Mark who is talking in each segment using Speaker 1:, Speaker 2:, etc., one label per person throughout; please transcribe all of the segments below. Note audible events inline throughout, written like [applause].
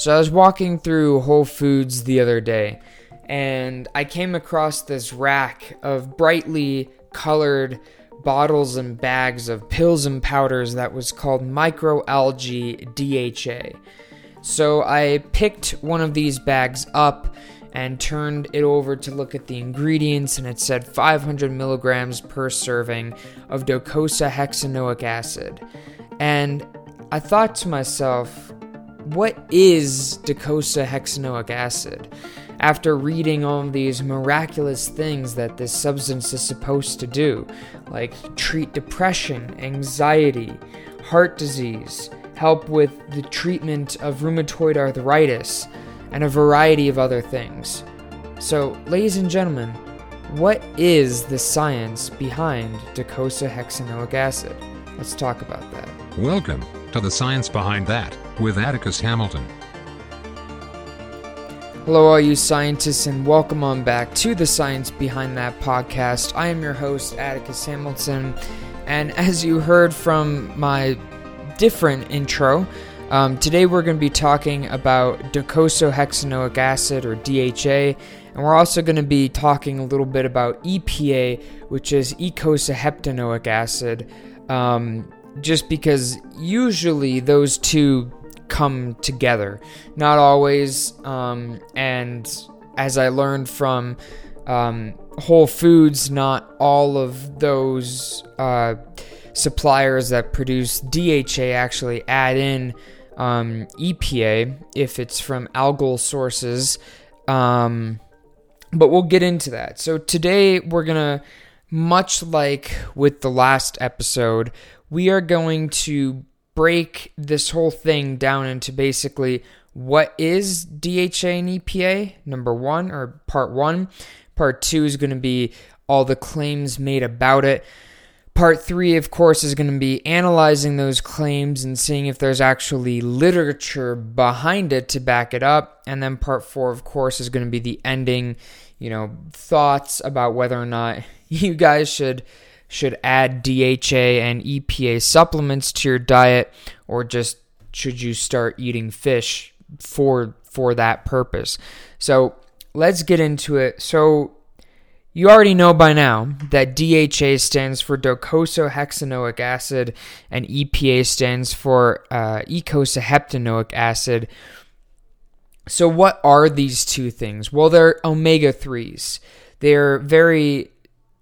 Speaker 1: So I was walking through Whole Foods the other day and I came across this rack of brightly colored bottles and bags of pills and powders that was called microalgae DHA. So I picked one of these bags up and turned it over to look at the ingredients, and it said 500 milligrams per serving of docosahexaenoic acid. And I thought to myself, what is docosahexaenoic acid? After reading all these miraculous things that this substance is supposed to do, like treat depression, anxiety, heart disease, help with the treatment of rheumatoid arthritis, and a variety of other things. So, ladies and gentlemen, what is the science behind docosahexaenoic acid? Let's talk about that.
Speaker 2: Welcome to the science behind that with Atticus Hamilton.
Speaker 1: Hello, all you scientists, and welcome on back to the Science Behind That podcast. I am your host, Atticus Hamilton, and as you heard from my different intro, um, today we're going to be talking about docosahexaenoic acid or DHA, and we're also going to be talking a little bit about EPA, which is eicosaheptanoic acid, um, just because usually those two come together. Not always, um, and as I learned from um, Whole Foods, not all of those uh, suppliers that produce DHA actually add in um, EPA if it's from algal sources. Um, but we'll get into that. So today we're going to, much like with the last episode, we are going to break this whole thing down into basically what is DHA and EPA, number one, or part one. Part two is going to be all the claims made about it. Part three, of course, is going to be analyzing those claims and seeing if there's actually literature behind it to back it up. And then part four, of course, is going to be the ending, you know, thoughts about whether or not [laughs] you guys should should add DHA and EPA supplements to your diet or just should you start eating fish for for that purpose. So, let's get into it. So, you already know by now that DHA stands for docosahexaenoic acid and EPA stands for uh, eicosaheptanoic acid. So, what are these two things? Well, they're omega 3s. They're very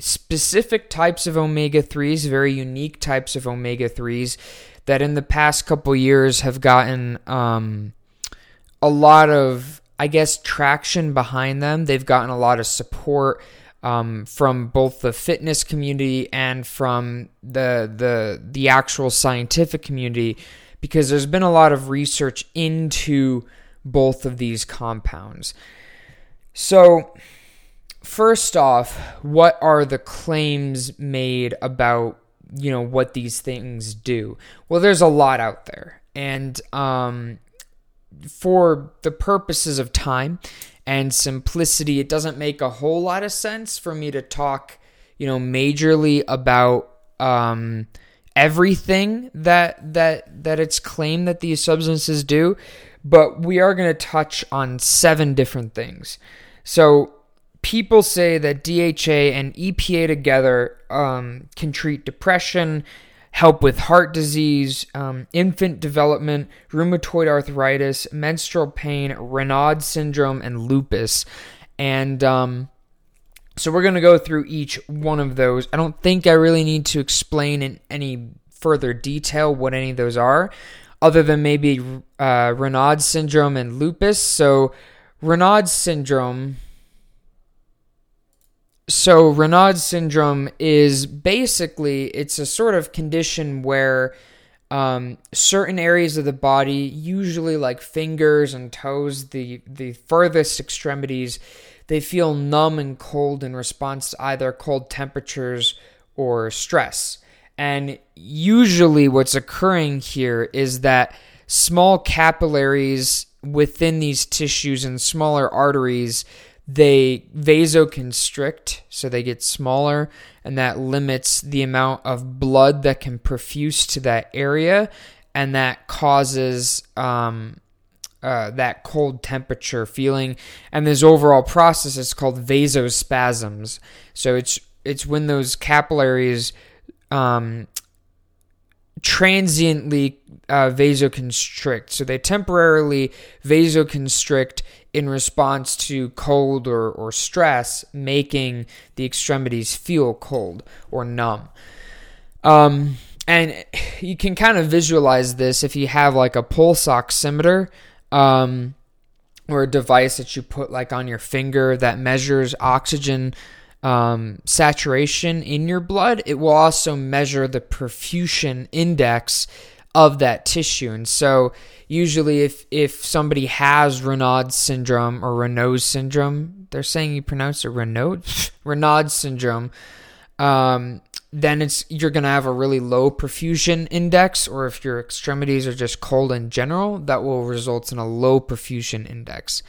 Speaker 1: specific types of omega 3s, very unique types of omega 3s that in the past couple years have gotten um, a lot of, I guess, traction behind them. They've gotten a lot of support um, from both the fitness community and from the the the actual scientific community because there's been a lot of research into both of these compounds. So, first off, what are the claims made about you know what these things do? Well, there's a lot out there, and um, for the purposes of time and simplicity, it doesn't make a whole lot of sense for me to talk, you know, majorly about um, everything that that that it's claimed that these substances do, but we are going to touch on seven different things. So people say that DHA and EPA together um, can treat depression, help with heart disease, um, infant development, rheumatoid arthritis, menstrual pain, Raynaud syndrome, and lupus. And um, so we're going to go through each one of those. I don't think I really need to explain in any further detail what any of those are, other than maybe uh, syndrome and lupus. So, Raynaud syndrome so Raynaud syndrome is basically it's a sort of condition where um, certain areas of the body, usually like fingers and toes, the the furthest extremities, they feel numb and cold in response to either cold temperatures or stress. And usually, what's occurring here is that small capillaries within these tissues and smaller arteries they vasoconstrict, so they get smaller, and that limits the amount of blood that can perfuse to that area, and that causes um, uh, that cold temperature feeling, and this overall process is called vasospasms. So it's it's when those capillaries um, transiently uh, vasoconstrict. So they temporarily vasoconstrict in response to cold or, or stress, making the extremities feel cold or numb. Um, and you can kind of visualize this if you have like a pulse oximeter um, or a device that you put like on your finger that measures oxygen um, saturation in your blood. It will also measure the perfusion index of that tissue. And so, usually, if if somebody has Raynaud's syndrome or Raynaud's syndrome, they're saying you pronounce it Raynaud, [laughs] Raynaud's syndrome. Um, then it's you're gonna have a really low perfusion index, or if your extremities are just cold in general, that will result in a low perfusion index.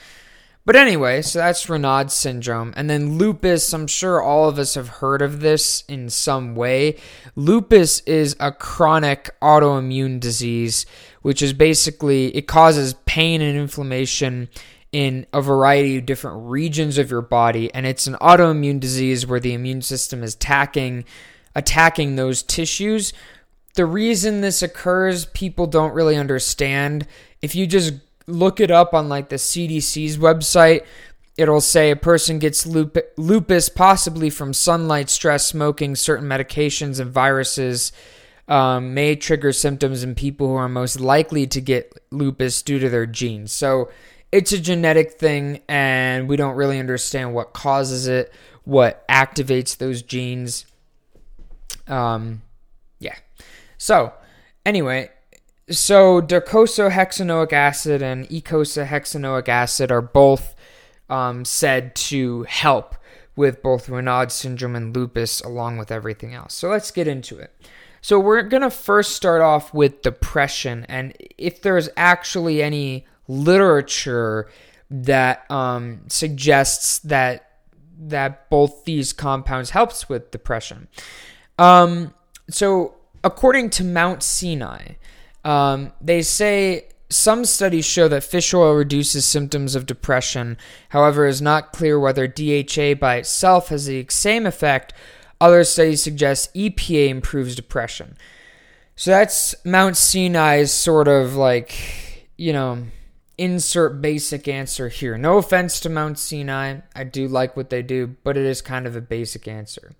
Speaker 1: But anyway, so that's Raynaud's syndrome. And then lupus, I'm sure all of us have heard of this in some way. Lupus is a chronic autoimmune disease, which is basically it causes pain and inflammation in a variety of different regions of your body and it's an autoimmune disease where the immune system is attacking attacking those tissues. The reason this occurs, people don't really understand. If you just look it up on like the CDC's website, it'll say a person gets lupus possibly from sunlight, stress, smoking, certain medications, and viruses. Um, may trigger symptoms in people who are most likely to get lupus due to their genes. So it's a genetic thing, and we don't really understand what causes it, what activates those genes. Um, yeah. So, anyway, so docosahexaenoic acid and eicosahexaenoic acid are both um, said to help with both Raynaud's syndrome and lupus, along with everything else. So let's get into it. So we're gonna first start off with depression, and if there's actually any literature that um, suggests that that both these compounds helps with depression. Um, so, according to Mount Sinai, um, they say some studies show that fish oil reduces symptoms of depression. However, it is not clear whether DHA by itself has the same effect. Other studies suggest EPA improves depression. So that's Mount Sinai's sort of like, you know, insert basic answer here. No offense to Mount Sinai. I do like what they do, but it is kind of a basic answer.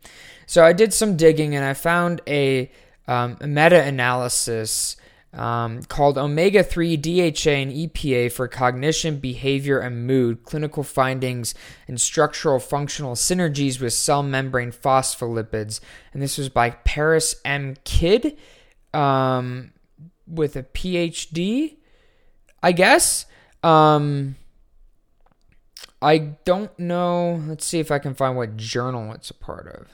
Speaker 1: So I did some digging and I found a, um, a meta analysis um, called Omega 3 DHA and EPA for Cognition, Behavior, and Mood Clinical Findings and Structural Functional Synergies with Cell Membrane Phospholipids. And this was by Paris M. Kidd um, with a PhD, I guess. Um, I don't know. Let's see if I can find what journal it's a part of.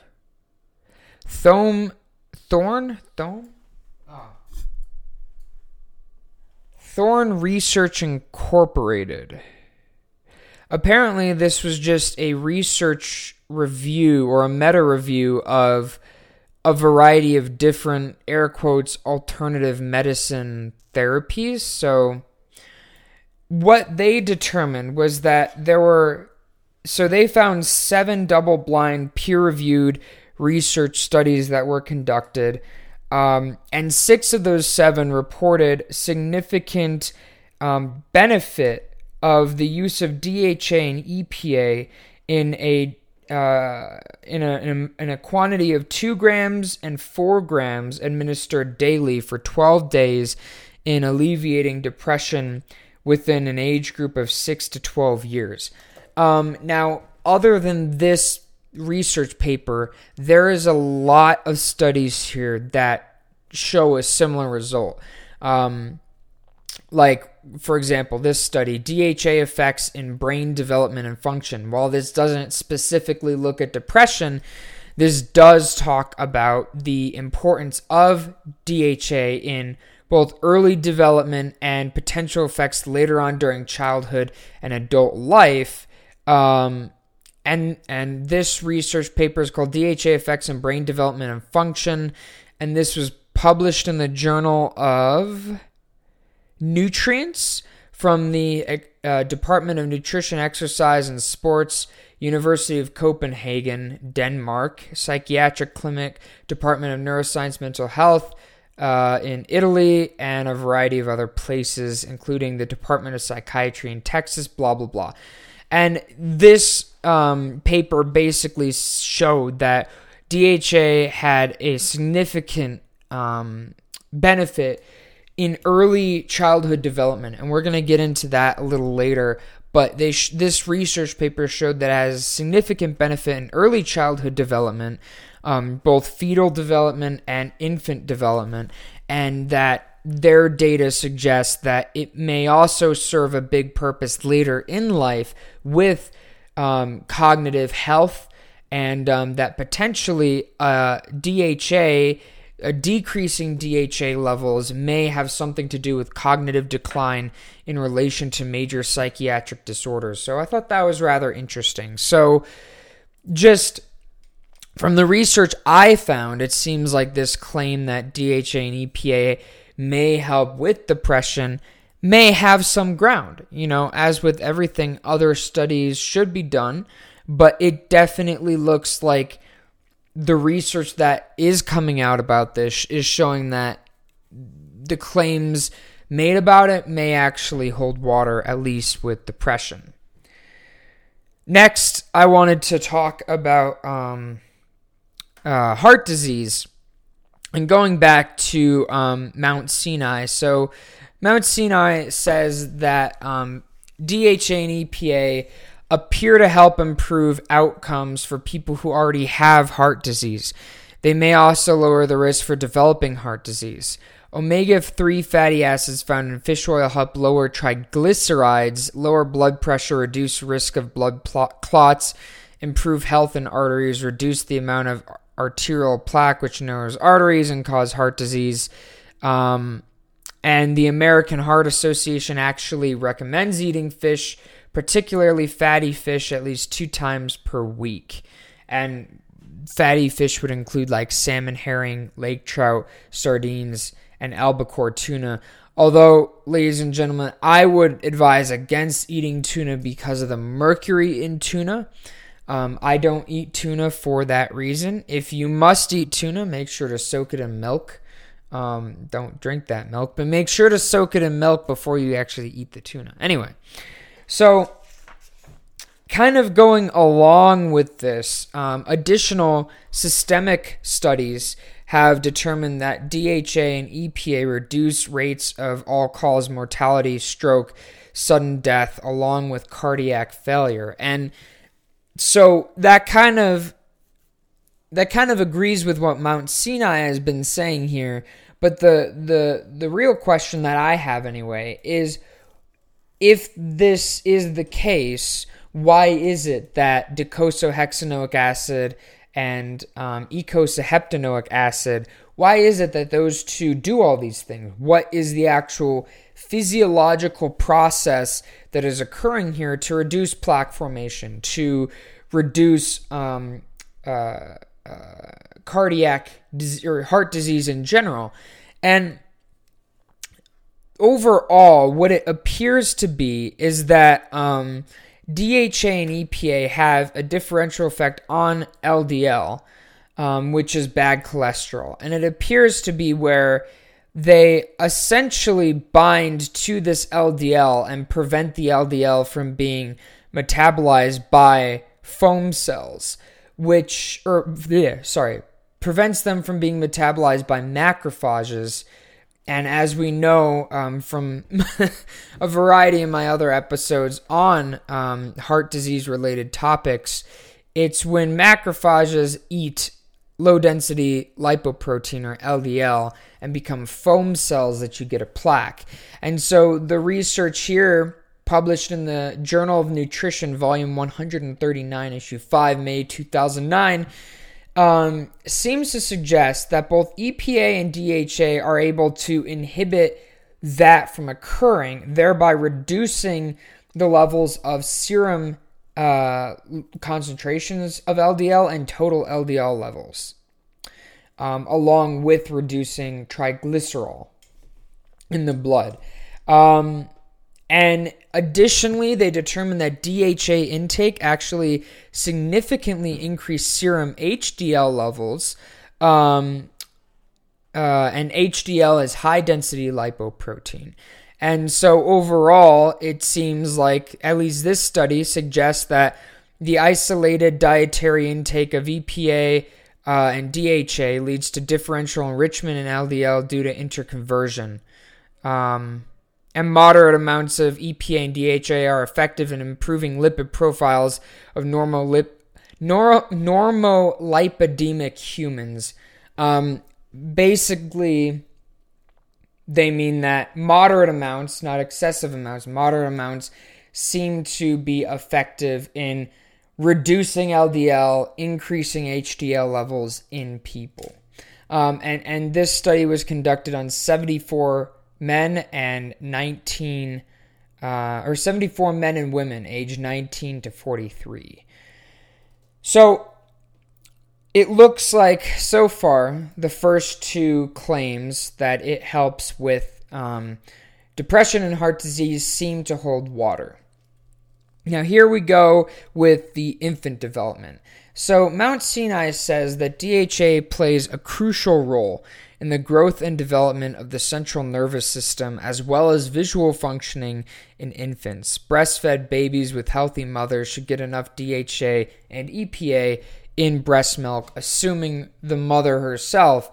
Speaker 1: Thome, Thorn, Thorn, oh. Thorne Research Incorporated. Apparently, this was just a research review or a meta review of a variety of different air quotes alternative medicine therapies. So what they determined was that there were so they found seven double blind peer reviewed research studies that were conducted um, and six of those seven reported significant um, benefit of the use of DHA and EPA in a uh, in, a, in a in a quantity of two grams and four grams administered daily for 12 days in alleviating depression within an age group of 6 to 12 years. Um, now, other than this research paper, there is a lot of studies here that show a similar result. Um, like, for example, this study, DHA effects in brain development and function. While this doesn't specifically look at depression, this does talk about the importance of DHA in both early development and potential effects later on during childhood and adult life. Um, and and this research paper is called DHA effects in brain development and function, and this was published in the Journal of Nutrients from the uh, Department of Nutrition, Exercise, and Sports, University of Copenhagen, Denmark, Psychiatric Clinic, Department of Neuroscience, Mental Health uh, in Italy, and a variety of other places, including the Department of Psychiatry in Texas, blah, blah, blah. And this um, paper basically showed that DHA had a significant um, benefit in early childhood development, and we're going to get into that a little later. But they sh- this research paper showed that has significant benefit in early childhood development, um, both fetal development and infant development, and that their data suggests that it may also serve a big purpose later in life with um, cognitive health, and um, that potentially uh, DHA a decreasing DHA levels may have something to do with cognitive decline in relation to major psychiatric disorders. So I thought that was rather interesting. So, just from the research I found, it seems like this claim that DHA and EPA may help with depression may have some ground. You know, as with everything, other studies should be done, but it definitely looks like the research that is coming out about this is showing that the claims made about it may actually hold water, at least with depression. Next, I wanted to talk about um, uh, heart disease and going back to um, Mount Sinai. So, Mount Sinai says that um, DHA and EPA appear to help improve outcomes for people who already have heart disease. They may also lower the risk for developing heart disease. Omega 3 fatty acids found in fish oil help lower triglycerides, lower blood pressure, reduce risk of blood clots, improve health in arteries, reduce the amount of arterial plaque, which narrows arteries and cause heart disease. Um, and the American Heart Association actually recommends eating fish particularly fatty fish, at least two times per week. And fatty fish would include like salmon, herring, lake trout, sardines, and albacore tuna. Although, ladies and gentlemen, I would advise against eating tuna because of the mercury in tuna. Um, I don't eat tuna for that reason. If you must eat tuna, make sure to soak it in milk. Um, don't drink that milk, but make sure to soak it in milk before you actually eat the tuna. Anyway, so, kind of going along with this, um, additional systemic studies have determined that DHA and EPA reduce rates of all cause mortality, stroke, sudden death, along with cardiac failure. And so that kind of that kind of agrees with what Mount Sinai has been saying here. But the the the real question that I have anyway is if this is the case, why is it that docosahexaenoic acid and um, eicosaheptanoic acid, why is it that those two do all these things? What is the actual physiological process that is occurring here to reduce plaque formation, to reduce um, uh, uh, cardiac or heart disease in general? And overall, what it appears to be is that um, DHA and EPA have a differential effect on LDL, um, which is bad cholesterol. And it appears to be where they essentially bind to this LDL and prevent the LDL from being metabolized by foam cells, which, or, sorry, prevents them from being metabolized by macrophages. And as we know um, from [laughs] a variety of my other episodes on um, heart disease related topics, it's when macrophages eat low density lipoprotein or LDL and become foam cells that you get a plaque. And so the research here, published in the Journal of Nutrition, volume 139, issue 5, May 2009 um, seems to suggest that both EPA and DHA are able to inhibit that from occurring, thereby reducing the levels of serum uh, concentrations of LDL and total LDL levels, um, along with reducing triglycerol in the blood. Um, And additionally, they determined that DHA intake actually significantly increased serum HDL levels. Um, uh, and HDL is high density lipoprotein. And so overall, it seems like at least this study suggests that the isolated dietary intake of EPA uh, and DHA leads to differential enrichment in LDL due to interconversion. Um, and moderate amounts of EPA and DHA are effective in improving lipid profiles of normal lip, nor, normolipidemic humans. Um, basically, they mean that moderate amounts, not excessive amounts, moderate amounts seem to be effective in reducing LDL, increasing HDL levels in people. Um, and, and this study was conducted on 74 men and 19, uh, or 74 men and women aged 19 to 43. So it looks like so far the first two claims that it helps with um, depression and heart disease seem to hold water. Now, here we go with the infant development. So, Mount Sinai says that DHA plays a crucial role in the growth and development of the central nervous system as well as visual functioning in infants. Breastfed babies with healthy mothers should get enough DHA and EPA in breast milk, assuming the mother herself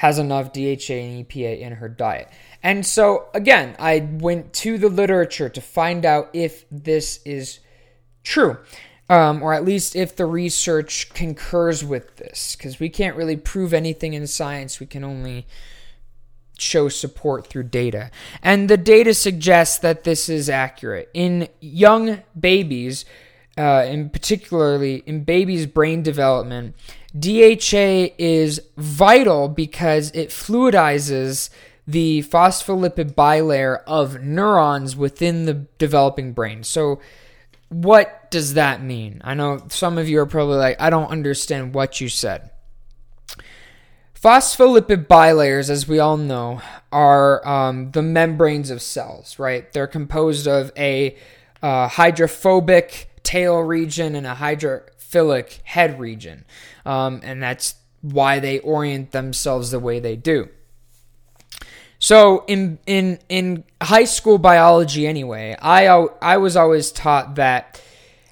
Speaker 1: has enough DHA and EPA in her diet. And so, again, I went to the literature to find out if this is true, um, or at least if the research concurs with this, because we can't really prove anything in science. We can only show support through data. And the data suggests that this is accurate. In young babies, uh, in particularly in babies' brain development, DHA is vital because it fluidizes the phospholipid bilayer of neurons within the developing brain. So, what does that mean? I know some of you are probably like, I don't understand what you said. Phospholipid bilayers, as we all know, are um, the membranes of cells, right? They're composed of a uh, hydrophobic tail region and a hydrophilic head region. Um, and that's why they orient themselves the way they do. So in in in high school biology anyway, I I was always taught that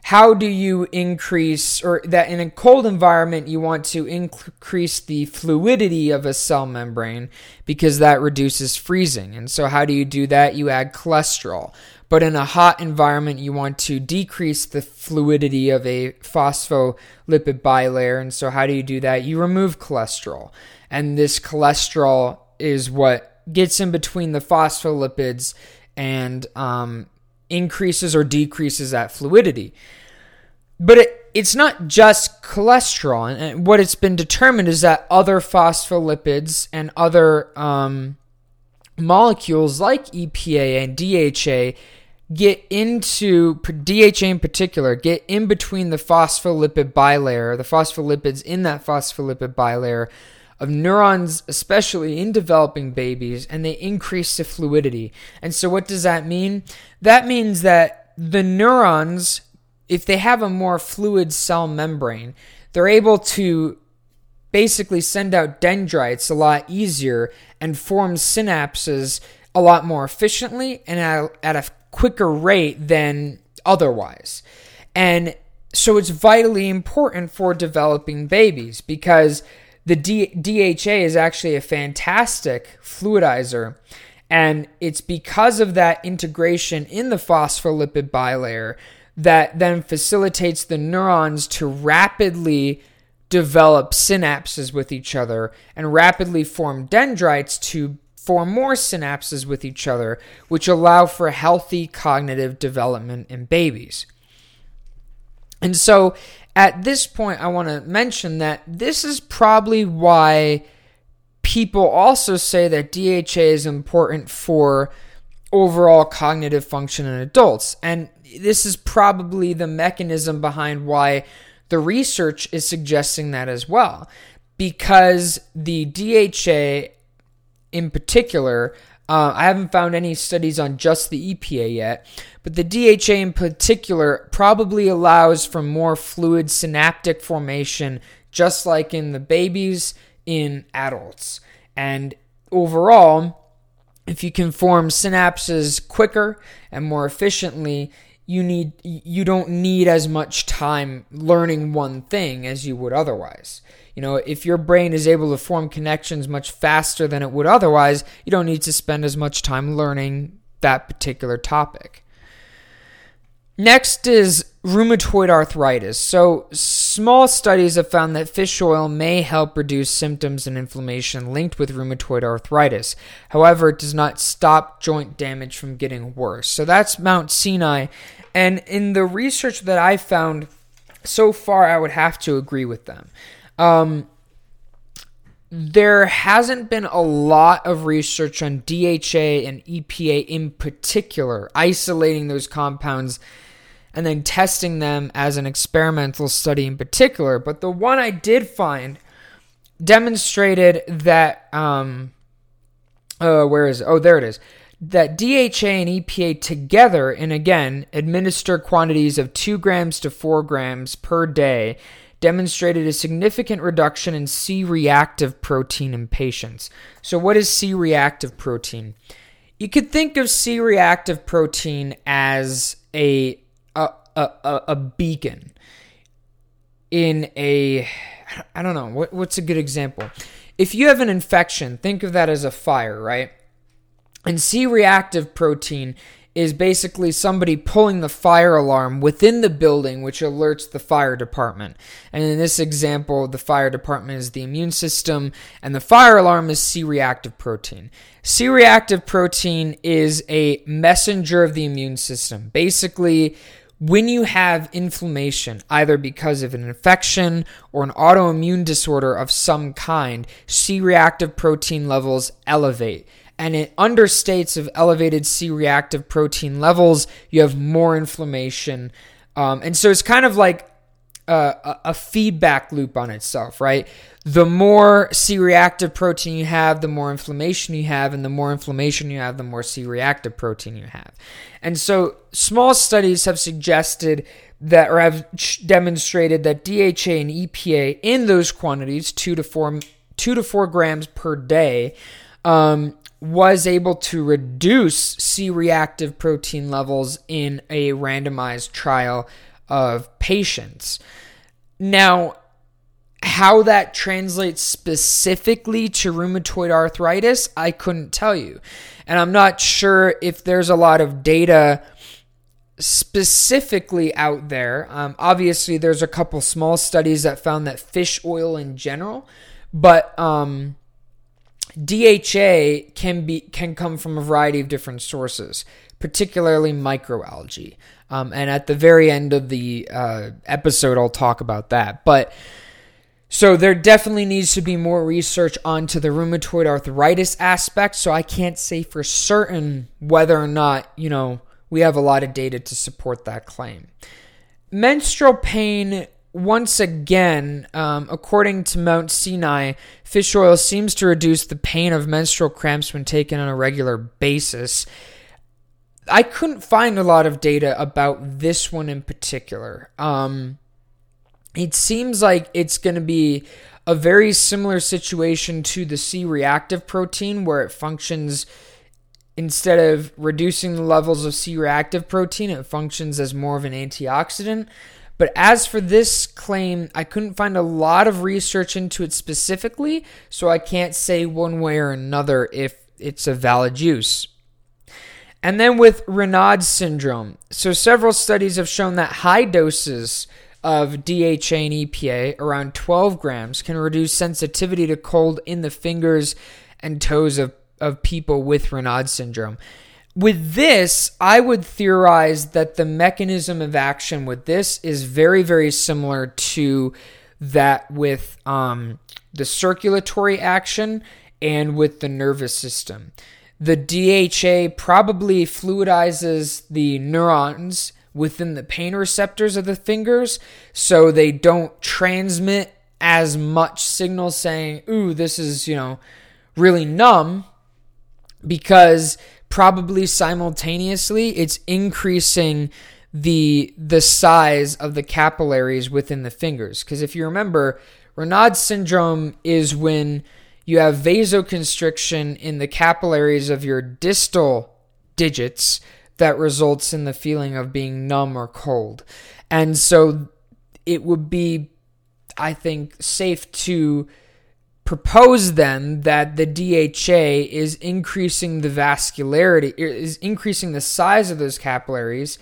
Speaker 1: how do you increase or that in a cold environment you want to increase the fluidity of a cell membrane because that reduces freezing. And so how do you do that? You add cholesterol. But in a hot environment, you want to decrease the fluidity of a phospholipid bilayer. And so, how do you do that? You remove cholesterol. And this cholesterol is what gets in between the phospholipids and um, increases or decreases that fluidity. But it, it's not just cholesterol. And what it's been determined is that other phospholipids and other um, molecules like EPA and DHA get into DHA in particular, get in between the phospholipid bilayer, the phospholipids in that phospholipid bilayer of neurons, especially in developing babies, and they increase the fluidity. And so, what does that mean? That means that the neurons, if they have a more fluid cell membrane, they're able to basically send out dendrites a lot easier and form synapses a lot more efficiently and at a, quicker rate than otherwise. And so it's vitally important for developing babies because the D- DHA is actually a fantastic fluidizer. And it's because of that integration in the phospholipid bilayer that then facilitates the neurons to rapidly develop synapses with each other and rapidly form dendrites to form more synapses with each other, which allow for healthy cognitive development in babies. And so at this point, I want to mention that this is probably why people also say that DHA is important for overall cognitive function in adults. And this is probably the mechanism behind why the research is suggesting that as well. Because the DHA in particular Uh, I haven't found any studies on just the EPA yet, but the DHA in particular probably allows for more fluid synaptic formation, just like in the babies in adults. And overall, if you can form synapses quicker and more efficiently, you need you don't need as much time learning one thing as you would otherwise. You know, if your brain is able to form connections much faster than it would otherwise, you don't need to spend as much time learning that particular topic. Next is rheumatoid arthritis. So, small studies have found that fish oil may help reduce symptoms and inflammation linked with rheumatoid arthritis. However, it does not stop joint damage from getting worse. So, that's Mount Sinai. And in the research that I found so far, I would have to agree with them. Um, there hasn't been a lot of research on DHA and EPA in particular, isolating those compounds and then testing them as an experimental study in particular. But the one I did find demonstrated that, um, uh, where is it? Oh, there it is. That DHA and EPA together, and again, administer quantities of 2 grams to 4 grams per day, demonstrated a significant reduction in C reactive protein in patients. So, what is C reactive protein? You could think of C reactive protein as a a, a, a beacon in a I don't know what, what's a good example. If you have an infection, think of that as a fire, right? And C reactive protein is basically somebody pulling the fire alarm within the building, which alerts the fire department. And in this example, the fire department is the immune system, and the fire alarm is C reactive protein. C reactive protein is a messenger of the immune system. Basically, when you have inflammation, either because of an infection or an autoimmune disorder of some kind, C reactive protein levels elevate and it understates of elevated C reactive protein levels, you have more inflammation. Um, and so it's kind of like a, a, feedback loop on itself, right? The more C reactive protein you have, the more inflammation you have, and the more inflammation you have, the more C reactive protein you have. And so small studies have suggested that or have demonstrated that DHA and EPA in those quantities, two to four, two to four grams per day, um, was able to reduce C reactive protein levels in a randomized trial of patients. Now, how that translates specifically to rheumatoid arthritis, I couldn't tell you. And I'm not sure if there's a lot of data specifically out there. Um, obviously, there's a couple small studies that found that fish oil in general, but um, DHA can be can come from a variety of different sources, particularly microalgae. Um, and at the very end of the uh, episode, I'll talk about that. But so there definitely needs to be more research onto the rheumatoid arthritis aspect. So I can't say for certain whether or not you know we have a lot of data to support that claim. Menstrual pain once again, um, according to Mount Sinai, fish oil seems to reduce the pain of menstrual cramps when taken on a regular basis. I couldn't find a lot of data about this one in particular. Um, it seems like it's going to be a very similar situation to the C reactive protein, where it functions instead of reducing the levels of C reactive protein, it functions as more of an antioxidant. But as for this claim, I couldn't find a lot of research into it specifically, so I can't say one way or another if it's a valid use. And then with Raynaud syndrome. So several studies have shown that high doses of DHA and EPA, around 12 grams, can reduce sensitivity to cold in the fingers and toes of, of people with Raynaud syndrome. With this, I would theorize that the mechanism of action with this is very, very similar to that with um, the circulatory action and with the nervous system. The DHA probably fluidizes the neurons within the pain receptors of the fingers so they don't transmit as much signal saying, ooh, this is, you know, really numb because probably simultaneously it's increasing the the size of the capillaries within the fingers because if you remember Raynaud's syndrome is when you have vasoconstriction in the capillaries of your distal digits that results in the feeling of being numb or cold. And so it would be I think safe to propose then that the DHA is increasing the vascularity is increasing the size of those capillaries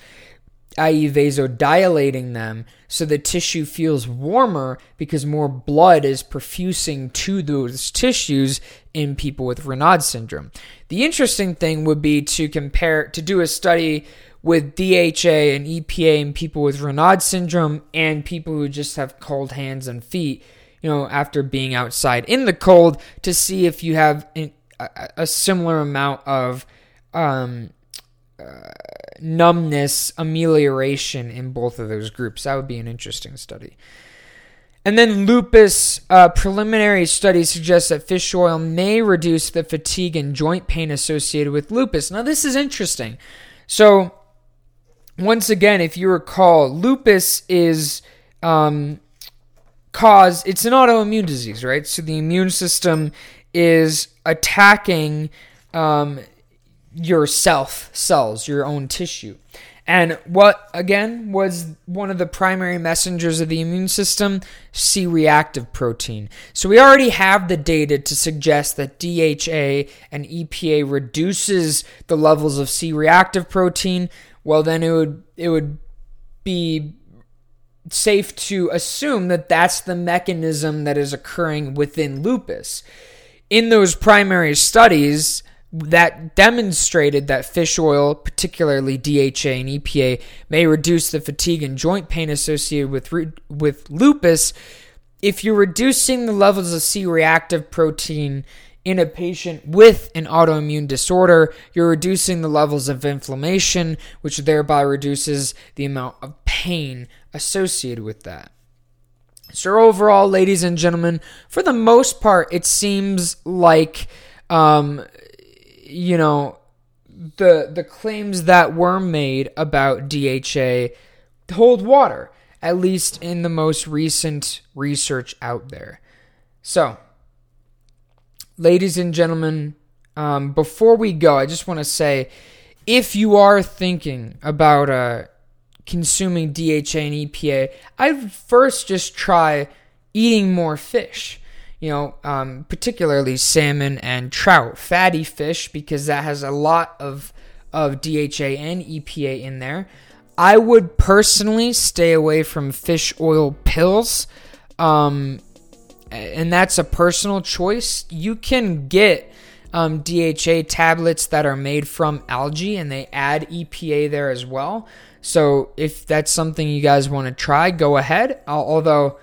Speaker 1: i.e., vasodilating them, so the tissue feels warmer because more blood is perfusing to those tissues in people with Raynaud syndrome. The interesting thing would be to compare, to do a study with DHA and EPA in people with Raynaud syndrome and people who just have cold hands and feet, you know, after being outside in the cold to see if you have a, a similar amount of um, uh, numbness amelioration in both of those groups. That would be an interesting study. And then lupus uh, preliminary studies suggest that fish oil may reduce the fatigue and joint pain associated with lupus. Now, this is interesting. So, once again, if you recall, lupus is um, caused, it's an autoimmune disease, right? So, the immune system is attacking um, your self cells, your own tissue. And what, again, was one of the primary messengers of the immune system? C reactive protein. So we already have the data to suggest that DHA and EPA reduces the levels of C reactive protein. Well, then it would, it would be safe to assume that that's the mechanism that is occurring within lupus. In those primary studies, that demonstrated that fish oil, particularly DHA and EPA, may reduce the fatigue and joint pain associated with with lupus. If you're reducing the levels of C-reactive protein in a patient with an autoimmune disorder, you're reducing the levels of inflammation, which thereby reduces the amount of pain associated with that. So, overall, ladies and gentlemen, for the most part, it seems like um, you know, the the claims that were made about DHA hold water, at least in the most recent research out there. So, ladies and gentlemen, um, before we go, I just want to say if you are thinking about uh, consuming DHA and EPA, I'd first just try eating more fish you know, um, particularly salmon and trout, fatty fish, because that has a lot of of DHA and EPA in there. I would personally stay away from fish oil pills, um, and that's a personal choice. You can get um, DHA tablets that are made from algae, and they add EPA there as well. So if that's something you guys want to try, go ahead. although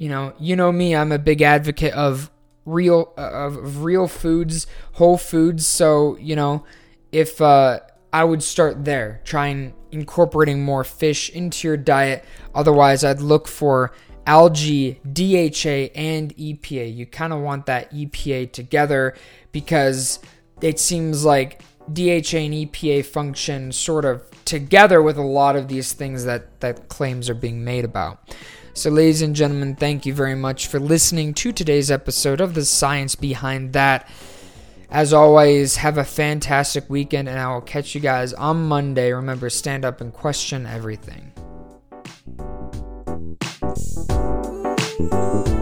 Speaker 1: you know, you know me, I'm a big advocate of real uh, of real foods, whole foods. So, you know, if uh, I would start there, trying incorporating more fish into your diet. Otherwise, I'd look for algae, DHA, and EPA. You kind of want that EPA together because it seems like DHA and EPA function sort of together with a lot of these things that that claims are being made about. So, ladies and gentlemen, thank you very much for listening to today's episode of The Science Behind That. As always, have a fantastic weekend, and I will catch you guys on Monday. Remember, stand up and question everything. Bye.